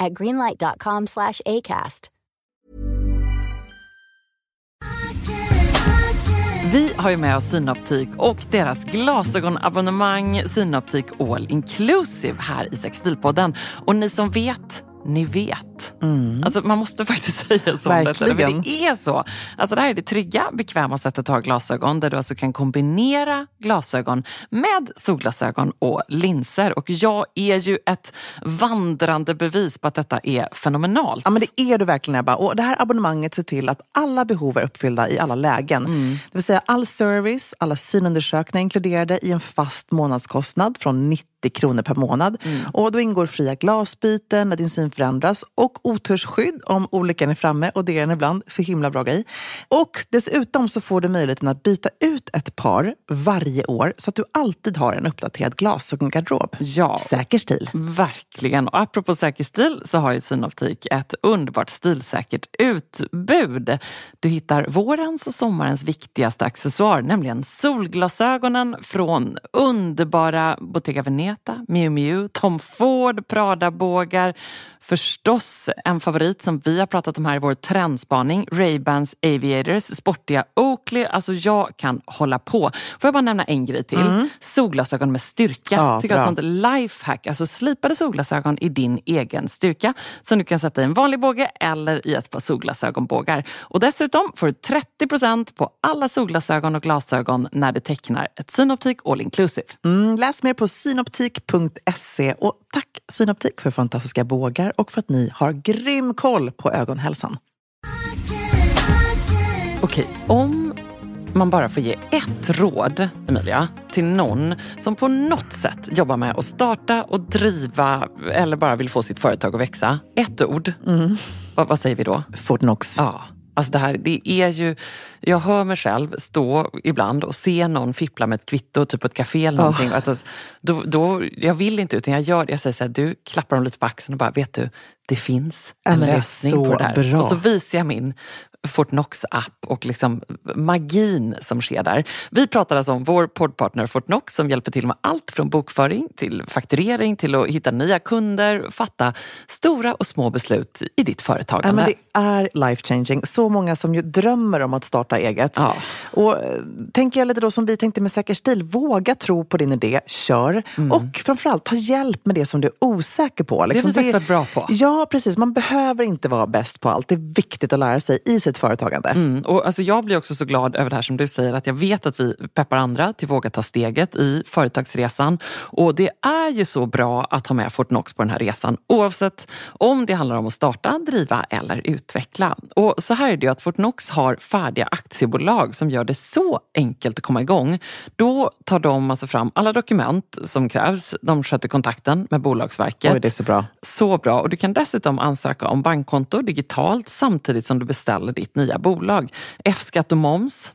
at greenlight.com slash ACAST. Vi har ju med oss Synoptik och deras glasögonabonnemang Synoptik All Inclusive här i Sextilpodden. Och ni som vet ni vet. Mm. Alltså man måste faktiskt säga så. Verkligen. Det är så. Alltså det här är det trygga, bekväma sättet att ha glasögon där du alltså kan kombinera glasögon med solglasögon och linser. Och jag är ju ett vandrande bevis på att detta är fenomenalt. Ja men det är du verkligen Ebba. Och det här abonnemanget ser till att alla behov är uppfyllda i alla lägen. Mm. Det vill säga all service, alla synundersökningar inkluderade i en fast månadskostnad från 90 kronor per månad. Mm. Och då ingår fria glasbyten när din syn förändras och otursskydd om olyckan är framme och det är den ibland. Så himla bra grej. Och dessutom så får du möjligheten att byta ut ett par varje år så att du alltid har en uppdaterad glasögongarderob. Ja, säker stil. Verkligen. Och apropå säker stil så har ju Synoptik ett underbart stilsäkert utbud. Du hittar vårens och sommarens viktigaste accessoar, nämligen solglasögonen från underbara Bottega Veneta, Miu Miu, Tom Ford, Prada-bågar, Förstås en favorit som vi har pratat om här i vår trendspaning, Ray-Bans Aviators, sportiga Oakley. Alltså jag kan hålla på. Får jag bara nämna en grej till? Mm. Solglasögon med styrka. Ja, Tycker jag är ett sånt lifehack. Alltså slipade solglasögon i din egen styrka som du kan sätta i en vanlig båge eller i ett par solglasögonbågar. Och dessutom får du 30% på alla solglasögon och glasögon när du tecknar ett Synoptik All Inclusive. Mm, läs mer på synoptik.se och tack Synoptik för fantastiska bågar och för att ni har grym koll på ögonhälsan. Okej, om man bara får ge ett råd, Emilia, till någon som på något sätt jobbar med att starta och driva eller bara vill få sitt företag att växa. Ett ord. Mm. Vad, vad, säger vi då? Fortnox. Ja. Alltså det här, det är ju, jag hör mig själv stå ibland och se någon fippla med ett kvitto, typ på ett café eller någonting. Oh. Att, då, då, jag vill inte utan jag gör det. Jag säger så här, du klappar dem lite på axeln och bara, vet du, det finns en lösning på det här. Bra. Och så visar jag min Fortnox-app och liksom magin som sker där. Vi pratar alltså om vår poddpartner Fortnox som hjälper till med allt från bokföring till fakturering till att hitta nya kunder, fatta stora och små beslut i ditt företagande. Ja, det är life changing. Så många som ju drömmer om att starta eget. Ja. Och eh, tänker jag lite då som vi tänkte med Säker stil, våga tro på din idé, kör. Mm. Och framförallt ta hjälp med det som du är osäker på. Liksom det är du faktiskt bra på. Ja, precis. Man behöver inte vara bäst på allt. Det är viktigt att lära sig i sitt företagande. Mm. Och alltså jag blir också så glad över det här som du säger, att jag vet att vi peppar andra till att våga ta steget i företagsresan. Och det är ju så bra att ha med Fortnox på den här resan, oavsett om det handlar om att starta, driva eller utveckla. Och så här är det ju att Fortnox har färdiga aktiebolag som gör det så enkelt att komma igång. Då tar de alltså fram alla dokument som krävs. De sköter kontakten med Bolagsverket. Oj, det är så bra. Så bra. Och du kan dessutom ansöka om bankkonto digitalt samtidigt som du beställer ditt nya bolag. F-skatt och moms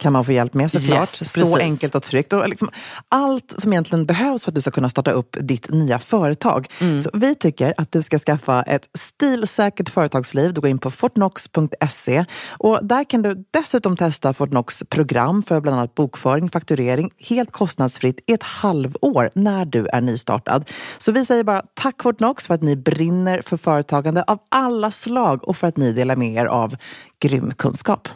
kan man få hjälp med såklart. Yes, så enkelt och tryggt. Och liksom allt som egentligen behövs för att du ska kunna starta upp ditt nya företag. Mm. Så vi tycker att du ska skaffa ett stilsäkert företagsliv. Du går in på fortnox.se och där kan du dessutom testa Fortnox program för bland annat bokföring, fakturering helt kostnadsfritt i ett halvår när du är nystartad. Så vi säger bara tack Fortnox för att ni brinner för företagande av alla slag och för att ni delar med er av grym kunskap.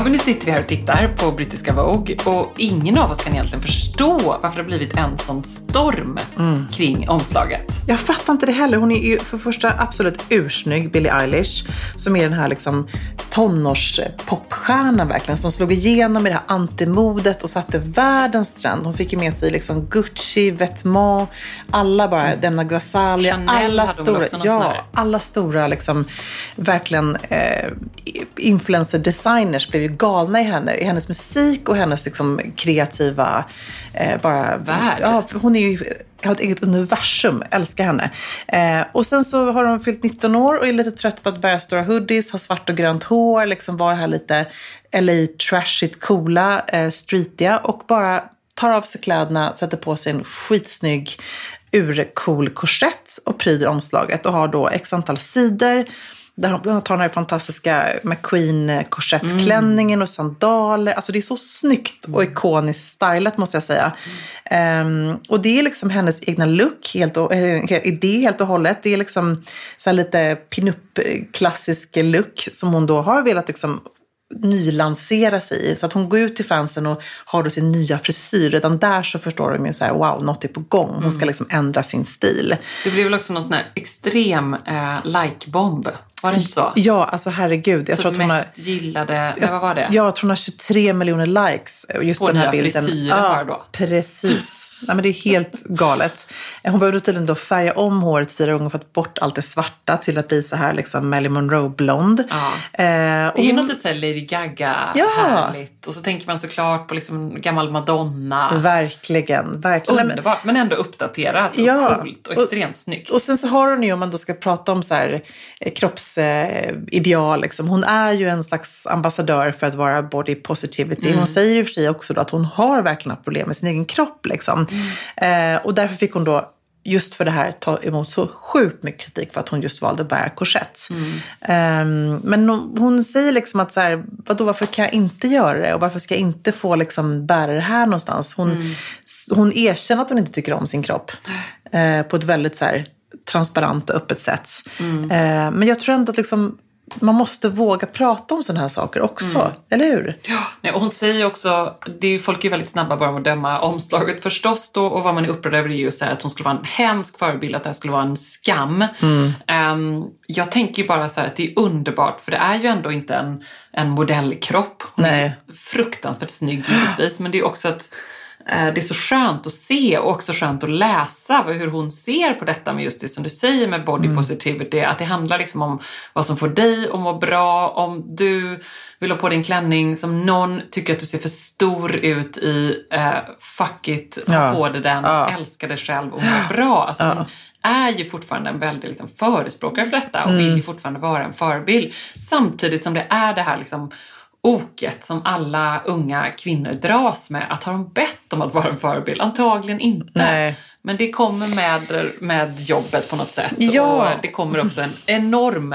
Ja, men nu sitter vi här och tittar på brittiska Vogue och ingen av oss kan egentligen förstå varför det har blivit en sån storm mm. kring omslaget. Jag fattar inte det heller. Hon är ju för första absolut ursnygg, Billie Eilish, som är den här liksom tonårspopstjärnan verkligen, som slog igenom i det här antimodet och satte världens trend. Hon fick ju med sig liksom Gucci, Vetements, alla bara, mm. Demna Gvasalia, alla stora, ja, alla stora liksom, verkligen eh, influencer designers blev ju galna i henne, i hennes musik och hennes liksom, kreativa eh, bara, Värld. Ja, hon är ju har ett eget universum, älskar henne. Eh, och sen så har hon fyllt 19 år och är lite trött på att bära stora hoodies, ha svart och grönt hår, liksom vara här lite LA trashigt coola, eh, streetiga och bara tar av sig kläderna, sätter på sig en skitsnygg urcool korsett och pryder omslaget och har då x antal sidor där hon bland annat har den här fantastiska McQueen-korsettklänningen och sandaler. Alltså det är så snyggt och mm. ikoniskt stylat måste jag säga. Um, och det är liksom hennes egna look, helt och, idé helt och hållet. Det är liksom så lite pinup klassisk look som hon då har velat liksom nylansera sig i. Så att hon går ut till fansen och har då sin nya frisyr. Redan där så förstår de ju så här, wow, något är på gång. Hon ska mm. liksom ändra sin stil. Det blev väl också någon sån här extrem eh, like-bomb var det inte så? Ja, alltså herregud. Jag så tror att hon mest har, gillade, jag, vad var det? Jag tror hon har 23 miljoner likes. Just På den här bilden. frisyren ja, bara då? Precis. Nej, men det är helt galet. Hon behövde tydligen då färga om håret fyra gånger för att bort allt det svarta till att bli så här liksom Marilyn Monroe-blond. Ja. Eh, det är ju något lite Lady Gaga ja. härligt. Och så tänker man såklart på liksom gammal Madonna. Verkligen. verkligen. Underbart, men ändå uppdaterat och ja. coolt och extremt och, snyggt. Och sen så har hon ju, om man då ska prata om så här, eh, eh, liksom. hon är ju en slags ambassadör för att vara body positivity. Mm. Hon säger i och för sig också att hon har verkligen haft problem med sin egen kropp. Liksom. Mm. Eh, och därför fick hon då just för det här ta emot så sjukt mycket kritik för att hon just valde att bära korsett. Mm. Um, men hon, hon, säger liksom att så här, vadå, varför kan jag inte göra det? Och varför ska jag inte få liksom bära det här någonstans? Hon, mm. hon erkänner att hon inte tycker om sin kropp uh, på ett väldigt så här, transparent och öppet sätt. Mm. Uh, men jag tror ändå att liksom, man måste våga prata om sådana här saker också, mm. eller hur? Ja, nej, och hon säger också, det är, folk är väldigt snabba bara med att döma omslaget förstås då och vad man är upprörd över är ju så att hon skulle vara en hemsk förebild, att det här skulle vara en skam. Mm. Um, jag tänker ju bara så här att det är underbart för det är ju ändå inte en, en modellkropp. Hon nej. är fruktansvärt snygg givetvis men det är också att Eh, det är så skönt att se och också skönt att läsa hur hon ser på detta med just det som du säger med body mm. positivity. Att det handlar liksom om vad som får dig att må bra. Om du vill ha på dig en klänning som någon tycker att du ser för stor ut i, eh, fuck it, ha ja. på dig den, ja. älska dig själv och må bra. Alltså, ja. Hon är ju fortfarande en väldigt liksom, förespråkare för detta och mm. vill ju fortfarande vara en förebild. Samtidigt som det är det här liksom oket som alla unga kvinnor dras med. Att har de bett om att vara en förebild? Antagligen inte. Nej. Men det kommer med, med jobbet på något sätt. Ja. Och det kommer också en enorm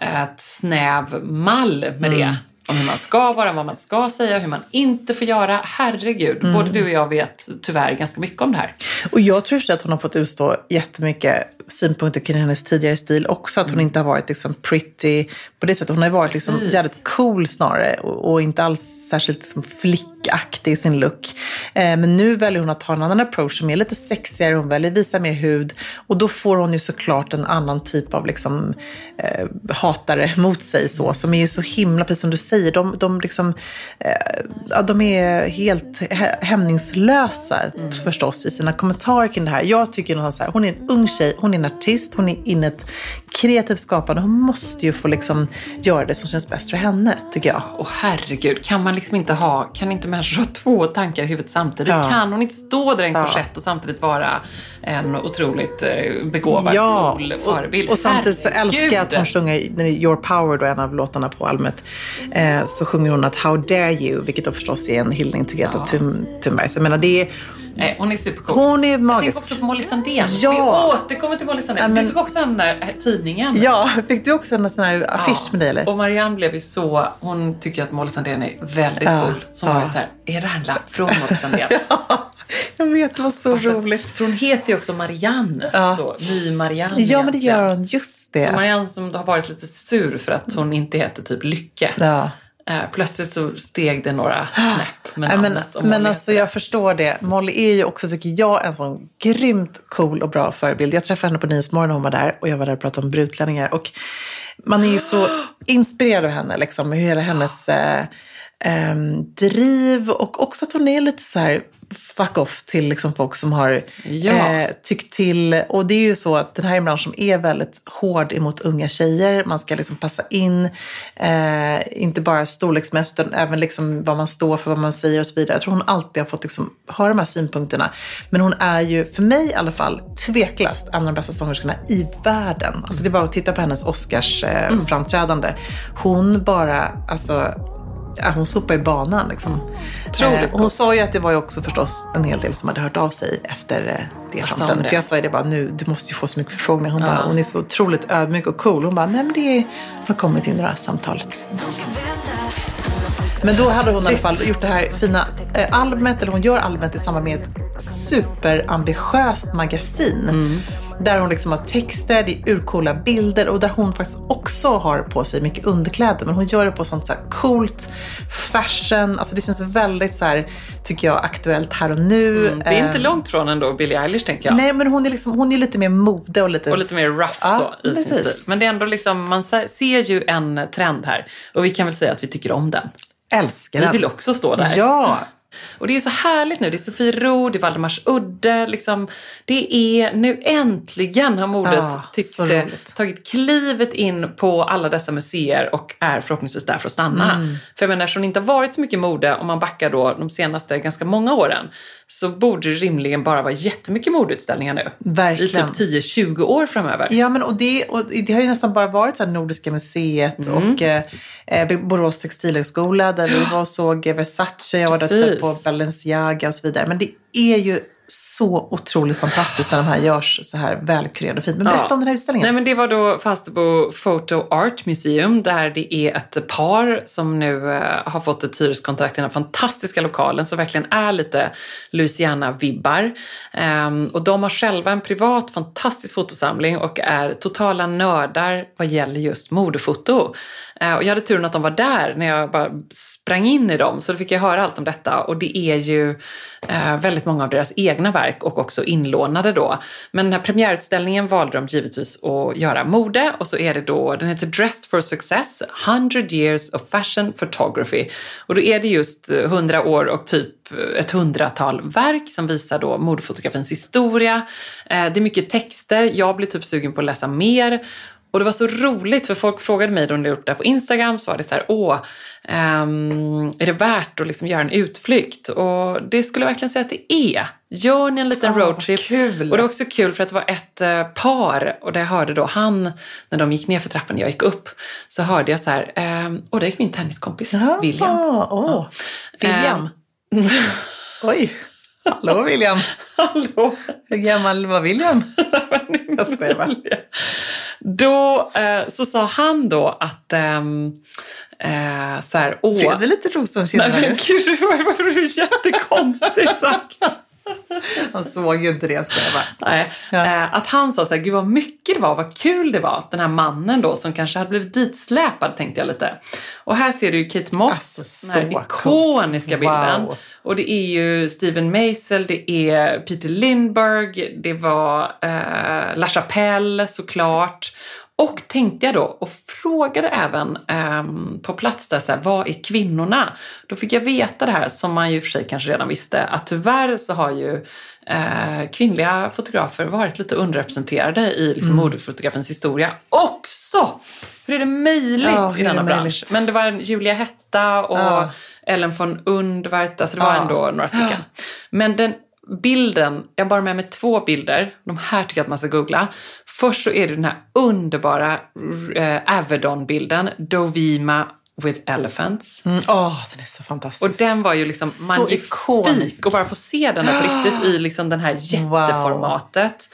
ett snäv mall med mm. det om hur man ska vara, vad man ska säga, hur man inte får göra. Herregud, mm. både du och jag vet tyvärr ganska mycket om det här. Och jag tror att hon har fått utstå jättemycket synpunkter kring hennes tidigare stil också. Att hon mm. inte har varit liksom pretty på det sättet. Hon har varit liksom jävligt cool snarare och, och inte alls särskilt liksom flickaktig i sin look. Eh, men nu väljer hon att ha en annan approach som är lite sexigare. Hon väljer att visa mer hud och då får hon ju såklart en annan typ av liksom, eh, hatare mot sig så, som är ju så himla, precis som du säger, säger. De, de, liksom, eh, de är helt hämningslösa mm. förstås i sina kommentarer kring det här. Jag tycker någonstans så här, hon är en ung tjej, hon är en artist, hon är inne ett kreativt skapande. Hon måste ju få liksom göra det som känns bäst för henne, tycker jag. Och herregud, kan man liksom inte ha, kan inte människor ha två tankar i huvudet samtidigt? Ja. Kan hon inte stå där i en ja. korsett och samtidigt vara en otroligt eh, begåvad, ja. cool förebild? Och, och samtidigt så älskar jag att hon sjunger Your Power, då, en av låtarna på albumet. Eh, så sjunger hon att How dare you, vilket då förstås är en hyllning till Greta ja. Thunberg. Så jag menar, det är, Nej, hon är supercool. Hon är magisk. Jag tänker också på Molly Sandén. Ja. Vi återkommer till Molly Sandén. Ja, men... Fick också den där tidningen. Ja, fick du också en sån här affisch ja. med det eller? Och Marianne blev ju så, hon tycker att Molly Sandén är väldigt ja. cool. Så hon ja. var ju så här, är det här en lapp från Molly Sandén? ja. Jag vet, det var så alltså, roligt. För hon heter ju också Marianne ja. då. Ny Marianne. Ja, men det gör hon. Just det. Så Marianne som har varit lite sur för att hon inte heter typ Lycke. Ja. Eh, plötsligt så steg det några snäpp med namnet. Men, men alltså jag förstår det. Molly är ju också, tycker jag, en sån grymt cool och bra förebild. Jag träffade henne på Nyhetsmorgon när hon var där och jag var där och pratade om brutlänningar. Och man är ju så inspirerad av henne, liksom, hur hela hennes... Eh, eh, driv och också att hon är lite så här fuck off till liksom folk som har ja. eh, tyckt till. Och det är ju så att den här är en bransch som är väldigt hård emot unga tjejer. Man ska liksom passa in, eh, inte bara storleksmässigt utan även liksom vad man står för, vad man säger och så vidare. Jag tror hon alltid har fått liksom ha de här synpunkterna. Men hon är ju, för mig i alla fall, tveklöst en av de bästa sångerskorna i världen. Alltså det är bara att titta på hennes Oscars-framträdande. Eh, mm. Hon bara, alltså ja, hon sopar i banan. Liksom. Eh, hon sa ju att det var ju också förstås en hel del som hade hört av sig efter eh, det framträdandet. För jag sa ju det bara, nu, du måste ju få så mycket förfrågningar. Hon, ja. bara, hon är så otroligt ödmjuk och cool. Hon bara, nej men det har kommit in några samtal. Men då hade hon i alla fall gjort det här fina eh, albumet, eller hon gör albumet i samband med ett superambitiöst magasin. Mm. Där hon liksom har texter, det är urcoola bilder och där hon faktiskt också har på sig mycket underkläder. Men hon gör det på sånt så här coolt, fashion, alltså det känns väldigt så här, tycker jag, aktuellt här och nu. Mm, det är inte ehm, långt från ändå Billie Eilish tänker jag. Nej, men hon är, liksom, hon är lite mer mode och lite... Och lite mer rough ja, så i precis. sin stil. Men det är ändå liksom, man ser ju en trend här. Och vi kan väl säga att vi tycker om den. Älskar den. Vi vill också stå där. Ja, och det är så härligt nu. Det är Sofiero, det är Valdemars udde. Liksom. Det är nu äntligen har modet, ah, tycks det, tagit klivet in på alla dessa museer och är förhoppningsvis där för att stanna. Mm. För jag menar, eftersom det inte har varit så mycket mode, om man backar då de senaste ganska många åren, så borde det rimligen bara vara jättemycket modeutställningar nu. Verkligen. I typ 10-20 år framöver. Ja, men och det, och det har ju nästan bara varit så här Nordiska museet mm. och eh, eh Borås textilhögskola där vi var och såg Versace, jag var där på Balenciaga och så vidare. Men det är ju så otroligt fantastiskt när de här görs så här välkurerade och fint. Men berätta ja. om den här utställningen. Nej, men det var då Falsterbo Photo Art Museum där det är ett par som nu uh, har fått ett hyreskontrakt i den här fantastiska lokalen som verkligen är lite Louisiana-vibbar. Um, och de har själva en privat fantastisk fotosamling och är totala nördar vad gäller just modefoto. Eh, och jag hade turen att de var där när jag bara sprang in i dem så då fick jag höra allt om detta och det är ju eh, väldigt många av deras egna verk och också inlånade då. Men den här premiärutställningen valde de givetvis att göra mode och så är det då, den heter Dressed for Success, 100 years of fashion photography. Och då är det just 100 år och typ ett hundratal verk som visar då modefotografins historia. Eh, det är mycket texter, jag blir typ sugen på att läsa mer och det var så roligt för folk frågade mig då när jag upp det på Instagram så var det så här, åh, um, är det värt att liksom göra en utflykt? Och det skulle jag verkligen säga att det är. Gör ni en liten oh, roadtrip. Kul. Och det var också kul för att det var ett uh, par och där jag hörde då han, när de gick ner för trappan och jag gick upp, så hörde jag så här, um, och det gick min tenniskompis Jaha, William. Oh. Ja. William? Um, Oj. Hallå William! Hallå! Hur gammal var William? jag skojar bara. Då eh, så sa han då att ehm, eh, så här, åh... Fick du lite rosenskimmer Nej men gud, det var jättekonstigt sagt. Han såg ju inte det, jag bara. Nej. Ja. Eh, att han sa så här, gud vad mycket det var, vad kul det var. Den här mannen då som kanske hade blivit ditsläpad tänkte jag lite. Och här ser du ju Kate Moss, alltså, den här ikoniska bilden. Wow. Och det är ju Steven Meisel, det är Peter Lindberg, det var eh, La Chapelle såklart. Och tänkte jag då och frågade även um, på plats där, så här, vad är kvinnorna? Då fick jag veta det här som man ju för sig kanske redan visste att tyvärr så har ju uh, kvinnliga fotografer varit lite underrepresenterade i liksom, mm. modefotografens historia också. Hur är det möjligt ja, i denna bransch? Möjligt? Men det var Julia Hetta och ja. Ellen von Undvart, alltså det var ja. ändå några stycken. Men den bilden, jag bara med mig två bilder, de här tycker jag att man ska googla. Först så är det den här underbara eh, Avedon-bilden, Dovima with Elephants. Mm, oh, den är så fantastisk. Och den var ju liksom så magnifik. Ikonisk. Och bara få se den här på riktigt i liksom den här jätteformatet.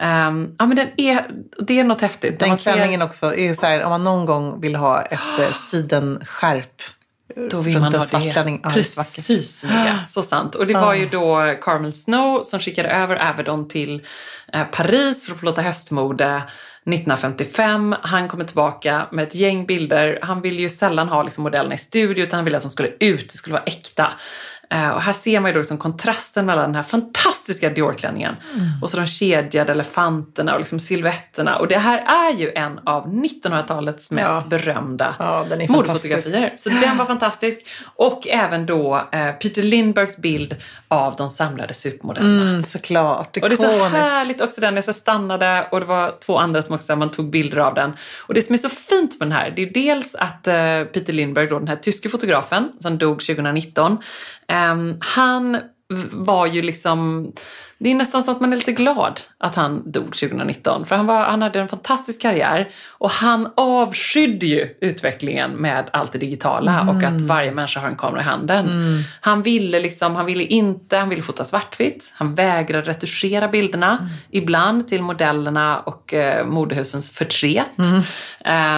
Um, ja men den är, det är något häftigt. Den klänningen ser... också, är så här, om man någon gång vill ha ett eh, sidenskärp då vill man ha det. Ja, Precis, ja. Så sant. Och det var ju då Carmel Snow som skickade över Avedon till eh, Paris för att plåta höstmode 1955. Han kommer tillbaka med ett gäng bilder. Han ville ju sällan ha liksom modellerna i studio utan han ville att de skulle ut, det skulle vara äkta. Eh, och här ser man ju då liksom kontrasten mellan den här fantastiska Dior-klänningen mm. och så de kedjade elefanterna och liksom silhuetterna. Och det här är ju en av 1900-talets mest ja. berömda ja, modefotografier. Så den var fantastisk. Och även då eh, Peter Lindbergs bild av de samlade supermodellerna. Mm, såklart. Och det är så härligt också den, jag stannade och det var två andra som också, man tog bilder av den. Och det som är så fint med den här, det är dels att eh, Peter Lindberg, då, den här tyske fotografen som dog 2019, Um, han var ju liksom, det är nästan så att man är lite glad att han dog 2019. För han, var, han hade en fantastisk karriär och han avskydde ju utvecklingen med allt det digitala mm. och att varje människa har en kamera i handen. Mm. Han ville liksom, han ville inte, han ville fota svartvitt. Han vägrade retuschera bilderna, mm. ibland till modellerna och eh, modehusens förtret.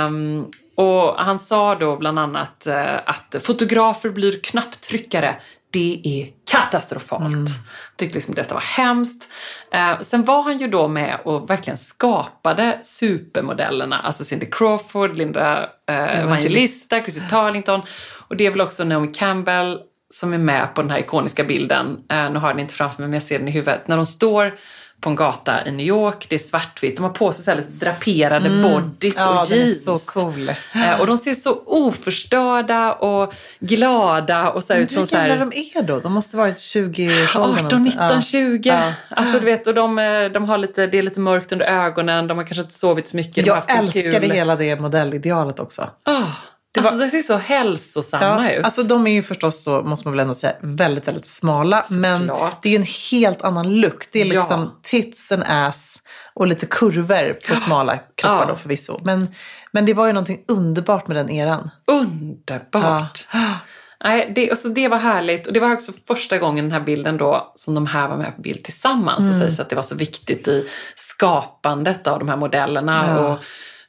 Um, och han sa då bland annat eh, att fotografer blir knapptryckare det är katastrofalt. Mm. Tyckte liksom detta var hemskt. Eh, sen var han ju då med och verkligen skapade supermodellerna, alltså Cindy Crawford, Linda eh, Evangelista, Chrissy Tarlington och det är väl också Naomi Campbell som är med på den här ikoniska bilden. Eh, nu har jag den inte framför mig men jag ser den i huvudet. När de står på en gata i New York. Det är svartvitt. De har på sig så lite draperade mm. bodys ja, och jeans. Den är så cool. Eh, och de ser så oförstörda och glada och så ut som så här... Hur gamla de är då? De måste varit 20-årsåldern. 18, 19, ja. 20. Ja. Alltså du vet, och de, eh, de har lite, det är lite mörkt under ögonen. De har kanske inte sovit så mycket. Jag älskade hela det modellidealet också. Oh. Det, alltså, var... det ser så hälsosamma ja, ut. Alltså, de är ju förstås, så, måste man väl ändå säga, väldigt, väldigt smala. Så men klart. det är ju en helt annan look. Det är liksom ja. tits and ass och lite kurvor på smala kroppar ja. då förvisso. Men, men det var ju någonting underbart med den eran. Underbart! Ja. Nej, det, alltså det var härligt och det var också första gången den här bilden då som de här var med på bild tillsammans. Mm. Och sägs att det var så viktigt i skapandet av de här modellerna. Och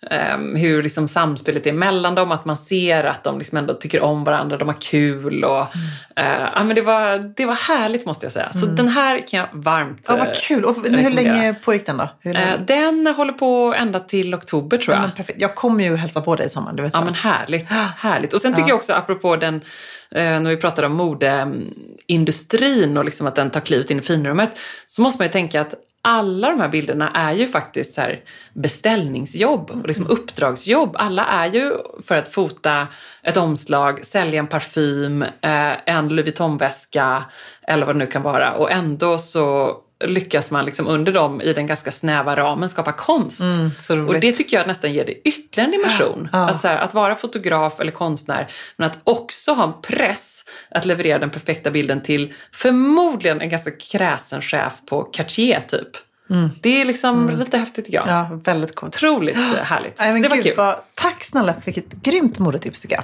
Um, hur liksom samspelet är mellan dem, att man ser att de liksom ändå tycker om varandra, de har kul. Och, mm. uh, ja, men det, var, det var härligt måste jag säga. Så mm. den här kan jag varmt Ja, vad kul. Och hur länge pågick den då? Uh, den håller på ända till oktober tror jag. Ja, perfekt. Jag kommer ju hälsa på dig i sommar, du vet Ja, men härligt. härligt. Och sen tycker ja. jag också, apropå den, när vi pratar om modeindustrin och liksom att den tar klivet in i finrummet, så måste man ju tänka att alla de här bilderna är ju faktiskt så beställningsjobb och liksom uppdragsjobb. Alla är ju för att fota ett omslag, sälja en parfym, eh, en Louis Vuitton-väska eller vad det nu kan vara. Och ändå så lyckas man liksom under dem i den ganska snäva ramen skapa konst. Mm, och det tycker jag nästan ger det ytterligare en dimension. Ja. Att, så här, att vara fotograf eller konstnär men att också ha en press att leverera den perfekta bilden till förmodligen en ganska kräsen chef på Cartier typ. Mm. Det är liksom mm. lite häftigt tycker jag. Ja, väldigt coolt. Otroligt härligt. Nej, det var Gud, kul. Vad, tack snälla för ett grymt modetips tycker jag.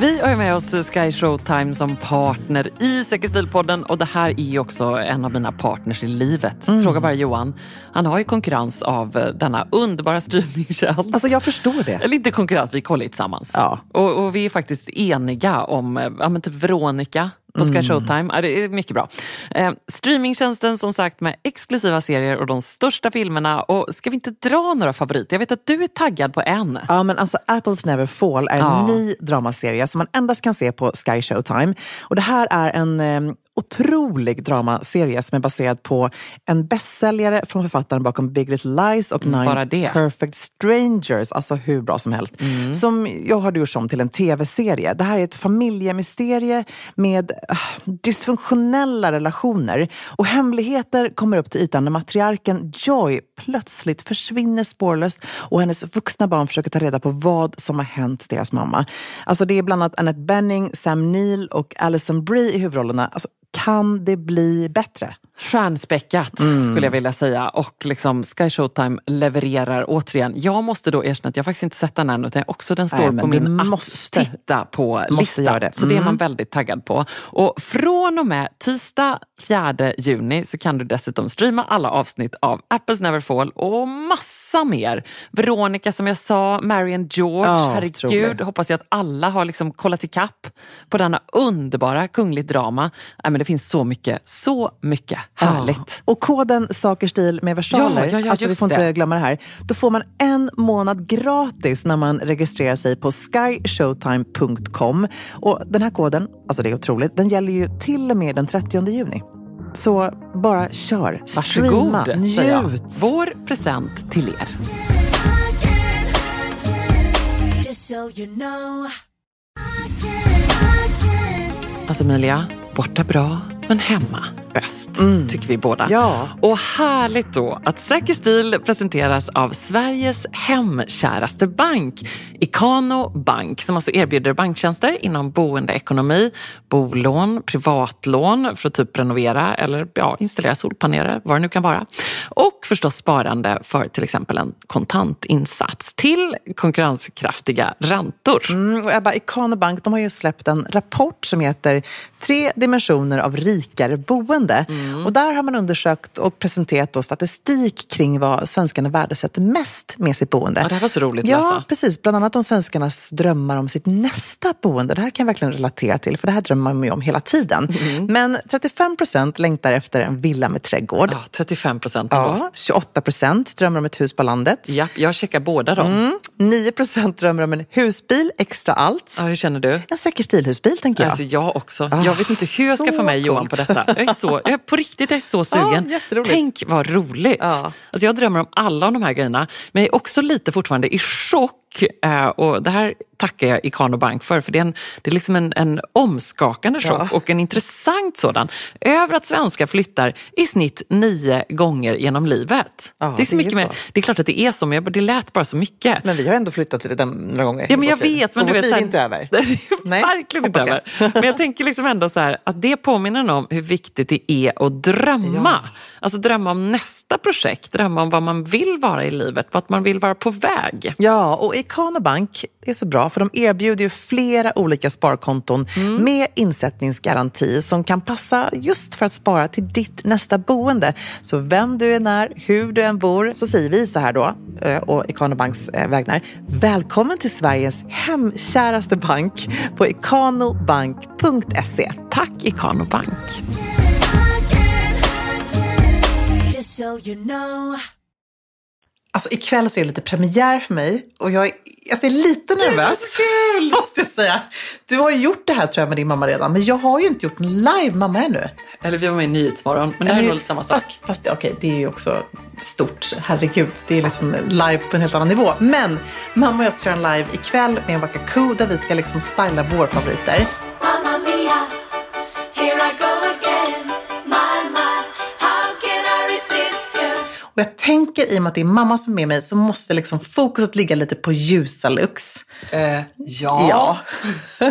Vi har med oss Sky Showtime som partner i Säker stil-podden och det här är också en av mina partners i livet. Mm. Fråga bara Johan. Han har ju konkurrens av eh, denna underbara streamingtjänst. Alltså jag förstår det. Eller inte konkurrens, vi kollar ju tillsammans. Ja. Och, och, vi är faktiskt eniga om, eh, ja men typ Veronica på Sky mm. Showtime. Ja, det är mycket bra. Eh, streamingtjänsten som sagt med exklusiva serier och de största filmerna. Och Ska vi inte dra några favoriter? Jag vet att du är taggad på en. Ja, men alltså Apples Never Fall är en ja. ny dramaserie som man endast kan se på Sky Showtime. Och det här är en eh, otrolig dramaserie som är baserad på en bästsäljare från författaren bakom Big Little Lies och mm, Nine Perfect Strangers. Alltså hur bra som helst. Mm. Som jag har gjort om till en tv-serie. Det här är ett familjemysterie med uh, dysfunktionella relationer. Och hemligheter kommer upp till ytan när matriarken Joy plötsligt försvinner spårlöst och hennes vuxna barn försöker ta reda på vad som har hänt deras mamma. Alltså det är bland annat Annette Benning, Sam Neill och Alison Brie i huvudrollerna. Alltså, kan det bli bättre? stjärnspäckat mm. skulle jag vilja säga. Och liksom Sky Showtime levererar återigen. Jag måste då erkänna att jag faktiskt inte sett den än utan också den står Nej, på min måste, att titta på lista. Det. Så det är man mm. väldigt taggad på. Och från och med tisdag 4 juni så kan du dessutom streama alla avsnitt av Apples Neverfall och massa mer. Veronica som jag sa, Marion George, oh, herregud. Hoppas jag att alla har liksom kollat ikapp på denna underbara kungligt drama. Nej, men det finns så mycket, så mycket härligt. Ja. Och koden Sakerstil med versaler, ja, ja, ja, alltså vi får det. inte glömma det här. Då får man en månad gratis när man registrerar sig på skyshowtime.com. Och den här koden, alltså det är otroligt, den gäller ju till och med den 30 juni. Så bara kör. Varsågod, njut. Vår present till er. Alltså Emilia, borta bra, men hemma bäst, mm. tycker vi båda. Ja. Och härligt då att Säker stil presenteras av Sveriges hemkäraste bank, Ikano Bank, som alltså erbjuder banktjänster inom boendeekonomi, bolån, privatlån för att typ renovera eller ja, installera solpaneler, vad det nu kan vara. Och förstås sparande för till exempel en kontantinsats till konkurrenskraftiga räntor. Mm, och Ebba, Ikano Bank de har ju släppt en rapport som heter Tre dimensioner av rikare boende boende. Mm. Och där har man undersökt och presenterat då statistik kring vad svenskarna värdesätter mest med sitt boende. Ja, det här var så roligt att läsa. Ja, precis. Bland annat om svenskarnas drömmar om sitt nästa boende. Det här kan jag verkligen relatera till, för det här drömmer man ju om hela tiden. Mm. Men 35 procent längtar efter en villa med trädgård. Ja, 35 procent. Ja, 28 procent drömmer om ett hus på landet. Ja, jag checkar båda dem. Mm. 9 procent drömmer om en husbil, extra allt. Ja, hur känner du? En säker stilhusbil, tänker jag. Alltså, jag också. Ah, jag vet inte hur jag ska få med Johan på detta. Jag är så, jag, på riktigt, jag är så sugen. Ja, Tänk vad roligt. Ja. Alltså, jag drömmer om alla de här grejerna. Men jag är också lite fortfarande i chock och det här tackar jag Ikano Bank för, för det är, en, det är liksom en, en omskakande chock ja. och en intressant sådan. Över att svenskar flyttar i snitt nio gånger genom livet. Ja, det, är så det mycket är mer, det är klart att det är så, men det lät bara så mycket. Men vi har ändå flyttat till det några gånger. Ja, men jag vet. Men du vet, så här, inte över. Nej, verkligen inte över. Men jag tänker liksom ändå så här, att det påminner om hur viktigt det är att drömma. Ja. Alltså drömma om nästa projekt, drömma om vad man vill vara i livet, vart man vill vara på väg. Ja, och Ikano Bank är så bra för de erbjuder ju flera olika sparkonton mm. med insättningsgaranti som kan passa just för att spara till ditt nästa boende. Så vem du än är, hur du än bor, så säger vi så här då, eh, och Ikano Banks eh, vägnar. Välkommen till Sveriges hemkäraste bank på ikanobank.se. Tack Ikano Bank. Alltså ikväll så är det lite premiär för mig och jag är, alltså, är lite nervös. kul! Måste jag säga. Du har ju gjort det här tror jag med din mamma redan, men jag har ju inte gjort en live mamma ännu. Eller vi var med i Nyhetsmorgon, men det här är nog lite samma sak. Fast, fast okej, okay, det är ju också stort. Herregud, det är liksom live på en helt annan nivå. Men mamma och jag ska köra en live ikväll med en Wakaku där vi ska liksom styla våra favoriter. Mamma mia, Och jag tänker i och med att det är mamma som är med mig så måste liksom fokuset ligga lite på ljusa lux. Uh, ja. ja.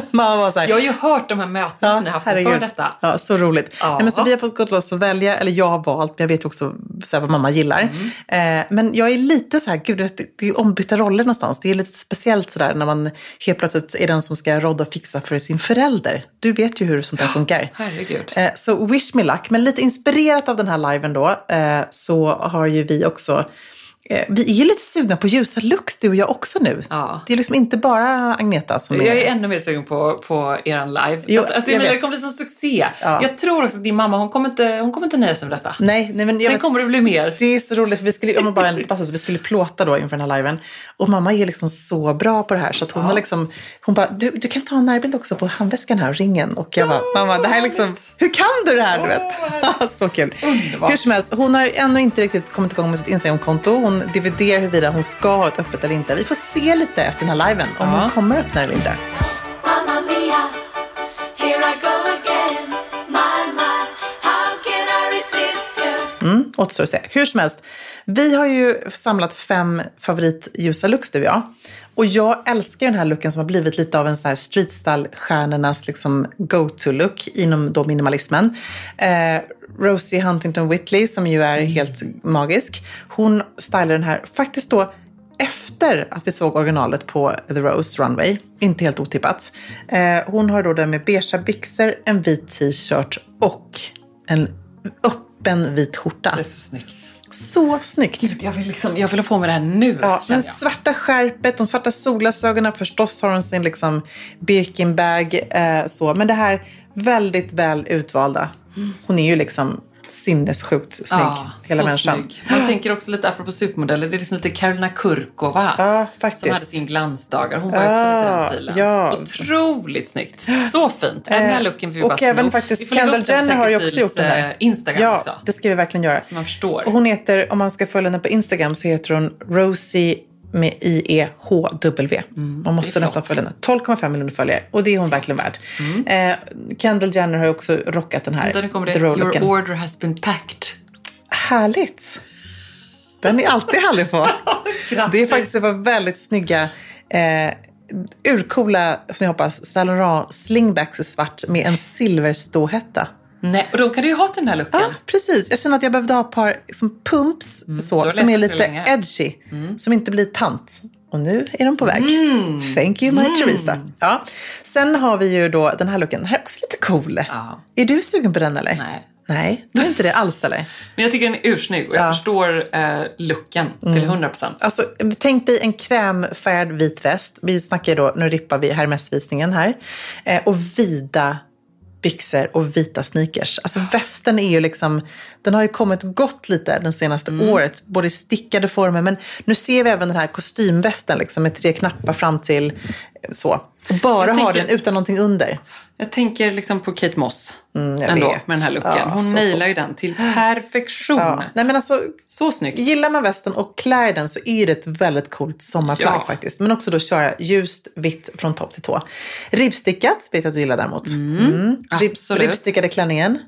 mamma var så här, jag har ju hört de här mötena ja, ni har haft för detta. Ja, så roligt. Ja. Nej, men så vi har fått gå loss och välja, eller jag har valt, men jag vet också så här, vad mamma gillar. Mm. Eh, men jag är lite så här, gud, det är ombytta roller någonstans. Det är lite speciellt sådär när man helt plötsligt är den som ska rodda och fixa för sin förälder. Du vet ju hur sånt där funkar. Herregud. Eh, så wish me luck. Men lite inspirerat av den här liven då, eh, så har ju ju vi också vi är ju lite sugna på ljusa lux du och jag också nu. Ja. Det är liksom inte bara Agneta som är... Jag är ännu mer sugen på, på er live. Jo, att, alltså, det kommer bli så succé. Ja. Jag tror också att din mamma, hon kommer inte, hon kommer inte nöja sig med detta. Nej, nej men Sen vet, kommer det bli mer. Det är så roligt, för vi skulle, om man bara en passus, vi skulle plåta då inför den här liven. Och mamma är liksom så bra på det här så att hon ja. har liksom, hon bara, du, du kan ta en närbild också på handväskan här och ringen. Och jag bara, mamma det här är liksom, hur kan du det här? Du vet? så kul. Underbart. Hur som helst, hon har ännu inte riktigt kommit igång med sitt Instagramkonto. Hon dividerar huruvida hon ska ha ett öppet eller inte. Vi får se lite efter den här liven om ja. hon kommer öppna eller inte. Mm, återstår att se. Hur som helst, Vi har ju samlat fem favoritljusa looks du och jag. Och jag älskar den här looken som har blivit lite av en sån här streetstyle-stjärnornas liksom go-to-look inom då minimalismen. Eh, Rosie Huntington Whitley, som ju är helt magisk, hon stylar den här faktiskt då efter att vi såg originalet på The Rose Runway. Inte helt otippat. Eh, hon har då den med beiga byxor, en vit t-shirt och en öppen vit skjorta. Det är så snyggt. Så snyggt. Gud, jag, vill liksom, jag vill ha på mig det här nu. Ja, den svarta skärpet, de svarta solglasögonen. Förstås har hon sin liksom Birkin-bag. Eh, så. Men det här väldigt väl utvalda. Hon är ju liksom sinnessjukt snygg, ja, hela så människan. Snygg. Man tänker också lite, apropå supermodeller, det är liksom lite Karolina Kurkova. Ja, faktiskt. Som hade sin glansdagar. Hon var ja, också lite den stilen. Ja. Otroligt snyggt. Så fint. Den här looken vi Och bara även sno. faktiskt Kendall Jenner har ju också gjort den där. Instagram ja, också. det ska vi verkligen göra. Så man förstår. Och hon heter, om man ska följa henne på Instagram så heter hon Rosie med I-E-H-W. Mm, Man måste nästan följa henne. 12,5 miljoner följare. Och det är hon verkligen värd. Eh, Kendall Jenner har också rockat den här. Där kommer det. Your order has been packed. Härligt. Den är alltid härlig på. det är faktiskt ett par väldigt snygga, eh, urcoola, som jag hoppas, Saint Laurent slingbacks i svart med en silverståhätta. Nej, och då kan du ju ha till den här looken. Ja, precis. Jag känner att jag behövde ha ett par liksom, pumps Mm, så, som är lite edgy. Som inte blir tant. Och nu är de på väg. Thank you, my Teresa. Ja. Sen har vi ju då den här looken. Den här är också lite cool. Ja. Är du sugen på den eller? Nej. Nej, du är inte det alls eller? Men jag tycker den är ursnygg och jag Ja. förstår eh, looken till 100%. Alltså, tänk dig en krämfärgad vit väst. Vi snackar ju då, nu rippar vi Hermes-visningen här. Eh, och vida byxor och vita sneakers. Alltså västen är ju liksom, den har ju kommit gått lite den senaste året. Både i stickade former, men nu ser vi även den här kostymvästen liksom, med tre knappar fram till så. Bara Jag ha tänker- den utan någonting under. Jag tänker liksom på Kate Moss Mm, ändå vet. med den här looken. Ja, Hon nailar ju den till perfektion. Ja. Nej men alltså, Så snyggt. Gillar man västen och klär den så är det ett väldigt coolt sommarplagg Ja. faktiskt. Men också då köra ljust vitt från topp till tå. Ribbstickat vet jag att du gillar däremot. Mm. Ribb, absolut. ribbstickade klänningen.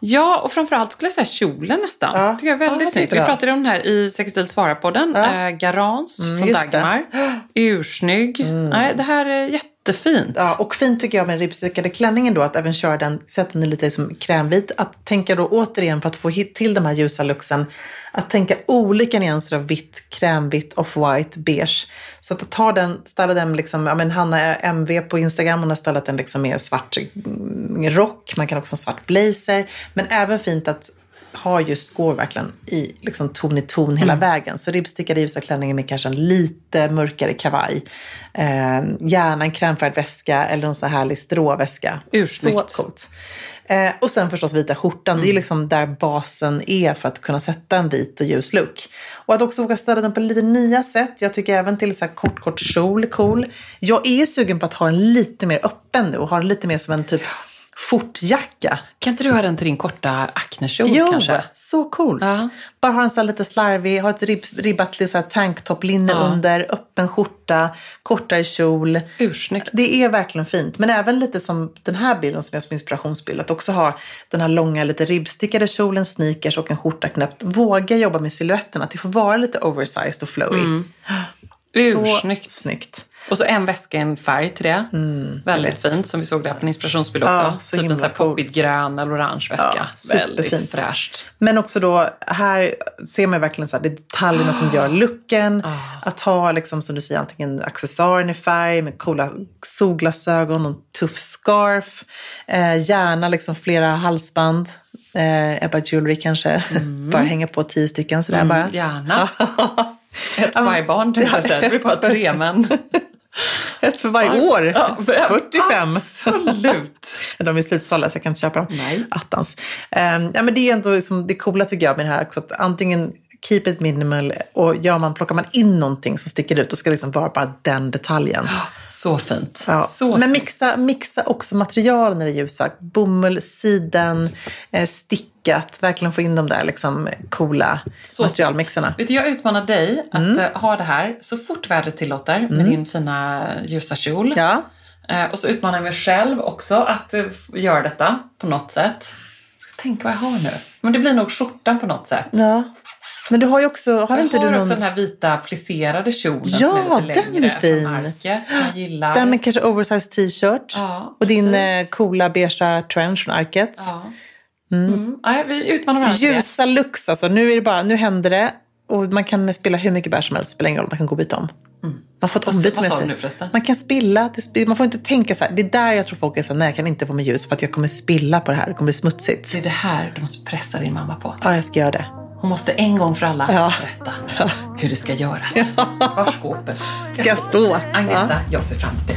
Ja, och framförallt skulle jag säga kjolen nästan. Ja. tycker jag är väldigt Ja, snyggt. Vi pratade om den här i Sextil Svara-podden. Ja. Eh, Garance från just det. Mm. Dagmar. Ursnygg. Nej, det här är jättefint. Ja, och fint tycker jag med den ribbstickade klänningen då att även köra den, sätta den lite som krämvit. Att tänka då återigen för att få hit till de här ljusa looksen. Att tänka olika nyanser av vitt, krämvitt, off-white, beige. Så att ta den, ställa den liksom, ja men Hanna MV på Instagram, hon har ställt den liksom med svart mm, rock, man kan också ha svart blazer. Men även fint att ha just gå verkligen i liksom ton i ton hela vägen. Så ribbstickade ljusa klänningen med kanske en lite mörkare kavaj. Eh, gärna en krämfärgad väska eller en sån här härlig stråväska. Ursnyggt. Så coolt. Eh, och sen förstås vita skjortan. Det är ju liksom där basen är för att kunna sätta en vit och ljus look. Och att också våga ställa den på lite nya sätt. Jag tycker även till så här kort, kort kjol cool. Jag är ju sugen på att ha den lite mer öppen nu och ha den lite mer som en typ skjortjacka. Kan inte du ha den till din korta aknekjol Jo, kanske? så coolt. Ja. Bara ha en sån lite slarvig, ha ett ribb, ribbat tanktop-linne Ja. under, öppen skjorta, kortare kjol. Ursnyggt. Det är verkligen fint. Men även lite som den här bilden som är som inspirationsbild. Att också ha den här långa, lite ribbstickade kjolen, sneakers och en skjorta knäppt. Våga jobba med siluetten. Att det får vara lite oversized och flowy. Ursnyggt. Så snyggt. Och så en väska i en färg till det. Väldigt vet. fint, som vi såg där på en inspirationsbild också. Ja, så typ en här poppigt grön eller orange väska. Ja, Väldigt fräscht. Men också då, här ser man verkligen så här, det är detaljerna som gör looken. Ah. Att ha, liksom, som du säger, antingen accessoaren i färg med coola solglasögon och en tuff scarf. Eh, gärna liksom flera halsband. Eh, Ebba Jewelry kanske. Bara hänga på tio stycken sådär bara. Mm, gärna. Ett varje barn tänkte jag säga. Det blir bara tre men. Ett för varje år. Ja, 45. Absolut. De är slutsålda så jag kan inte köpa dem. Nej. Attans. Um, ja, men det är ändå liksom, det coola tycker jag med det här också. Att antingen keep it minimal och gör man, plockar man in någonting som sticker ut, då ska det liksom vara bara den detaljen. Så fint. Ja. Så men mixa, mixa också materialen när det är ljusa. Bomull, siden, eh, stickat. Verkligen få in de där liksom, coola Så materialmixerna. Vet du, jag utmanar dig att Mm. eh, ha det här så fort vädret tillåter med din fina ljusa kjol. Ja. Eh, och så utmanar jag mig själv också att göra detta på något sätt. Jag ska tänka vad jag har nu. Men det blir nog skjortan på något sätt. ja. Men du har ju också, har jag inte har du någon... också den här vita plisserade kjolen ja, som är lite längre. den är fin. Arket, som jag gillar. Den med kanske oversized t-shirt. Ja, och din eh, coola beigea trench från Arket. Ja. Mm. Ja, vi utmanar varandra. Ljusa looks alltså. Nu, är det bara, nu händer det. Och man kan spela hur mycket bär som helst. spelar ingen roll. Man kan gå och byta om. Man får ett ombyte med sig. nu? Man kan spilla. Man får inte tänka så här. Det är där jag tror folk är så här, nej jag kan inte på med ljus för att jag kommer spilla på det här. Det kommer bli smutsigt. Det är det här du måste pressa din mamma på. Ja, jag ska göra det. Hon måste en gång för alla Ja. berätta hur det ska göras. Var skåpet ska, Ska stå. Agneta, Ja. jag ser fram emot det.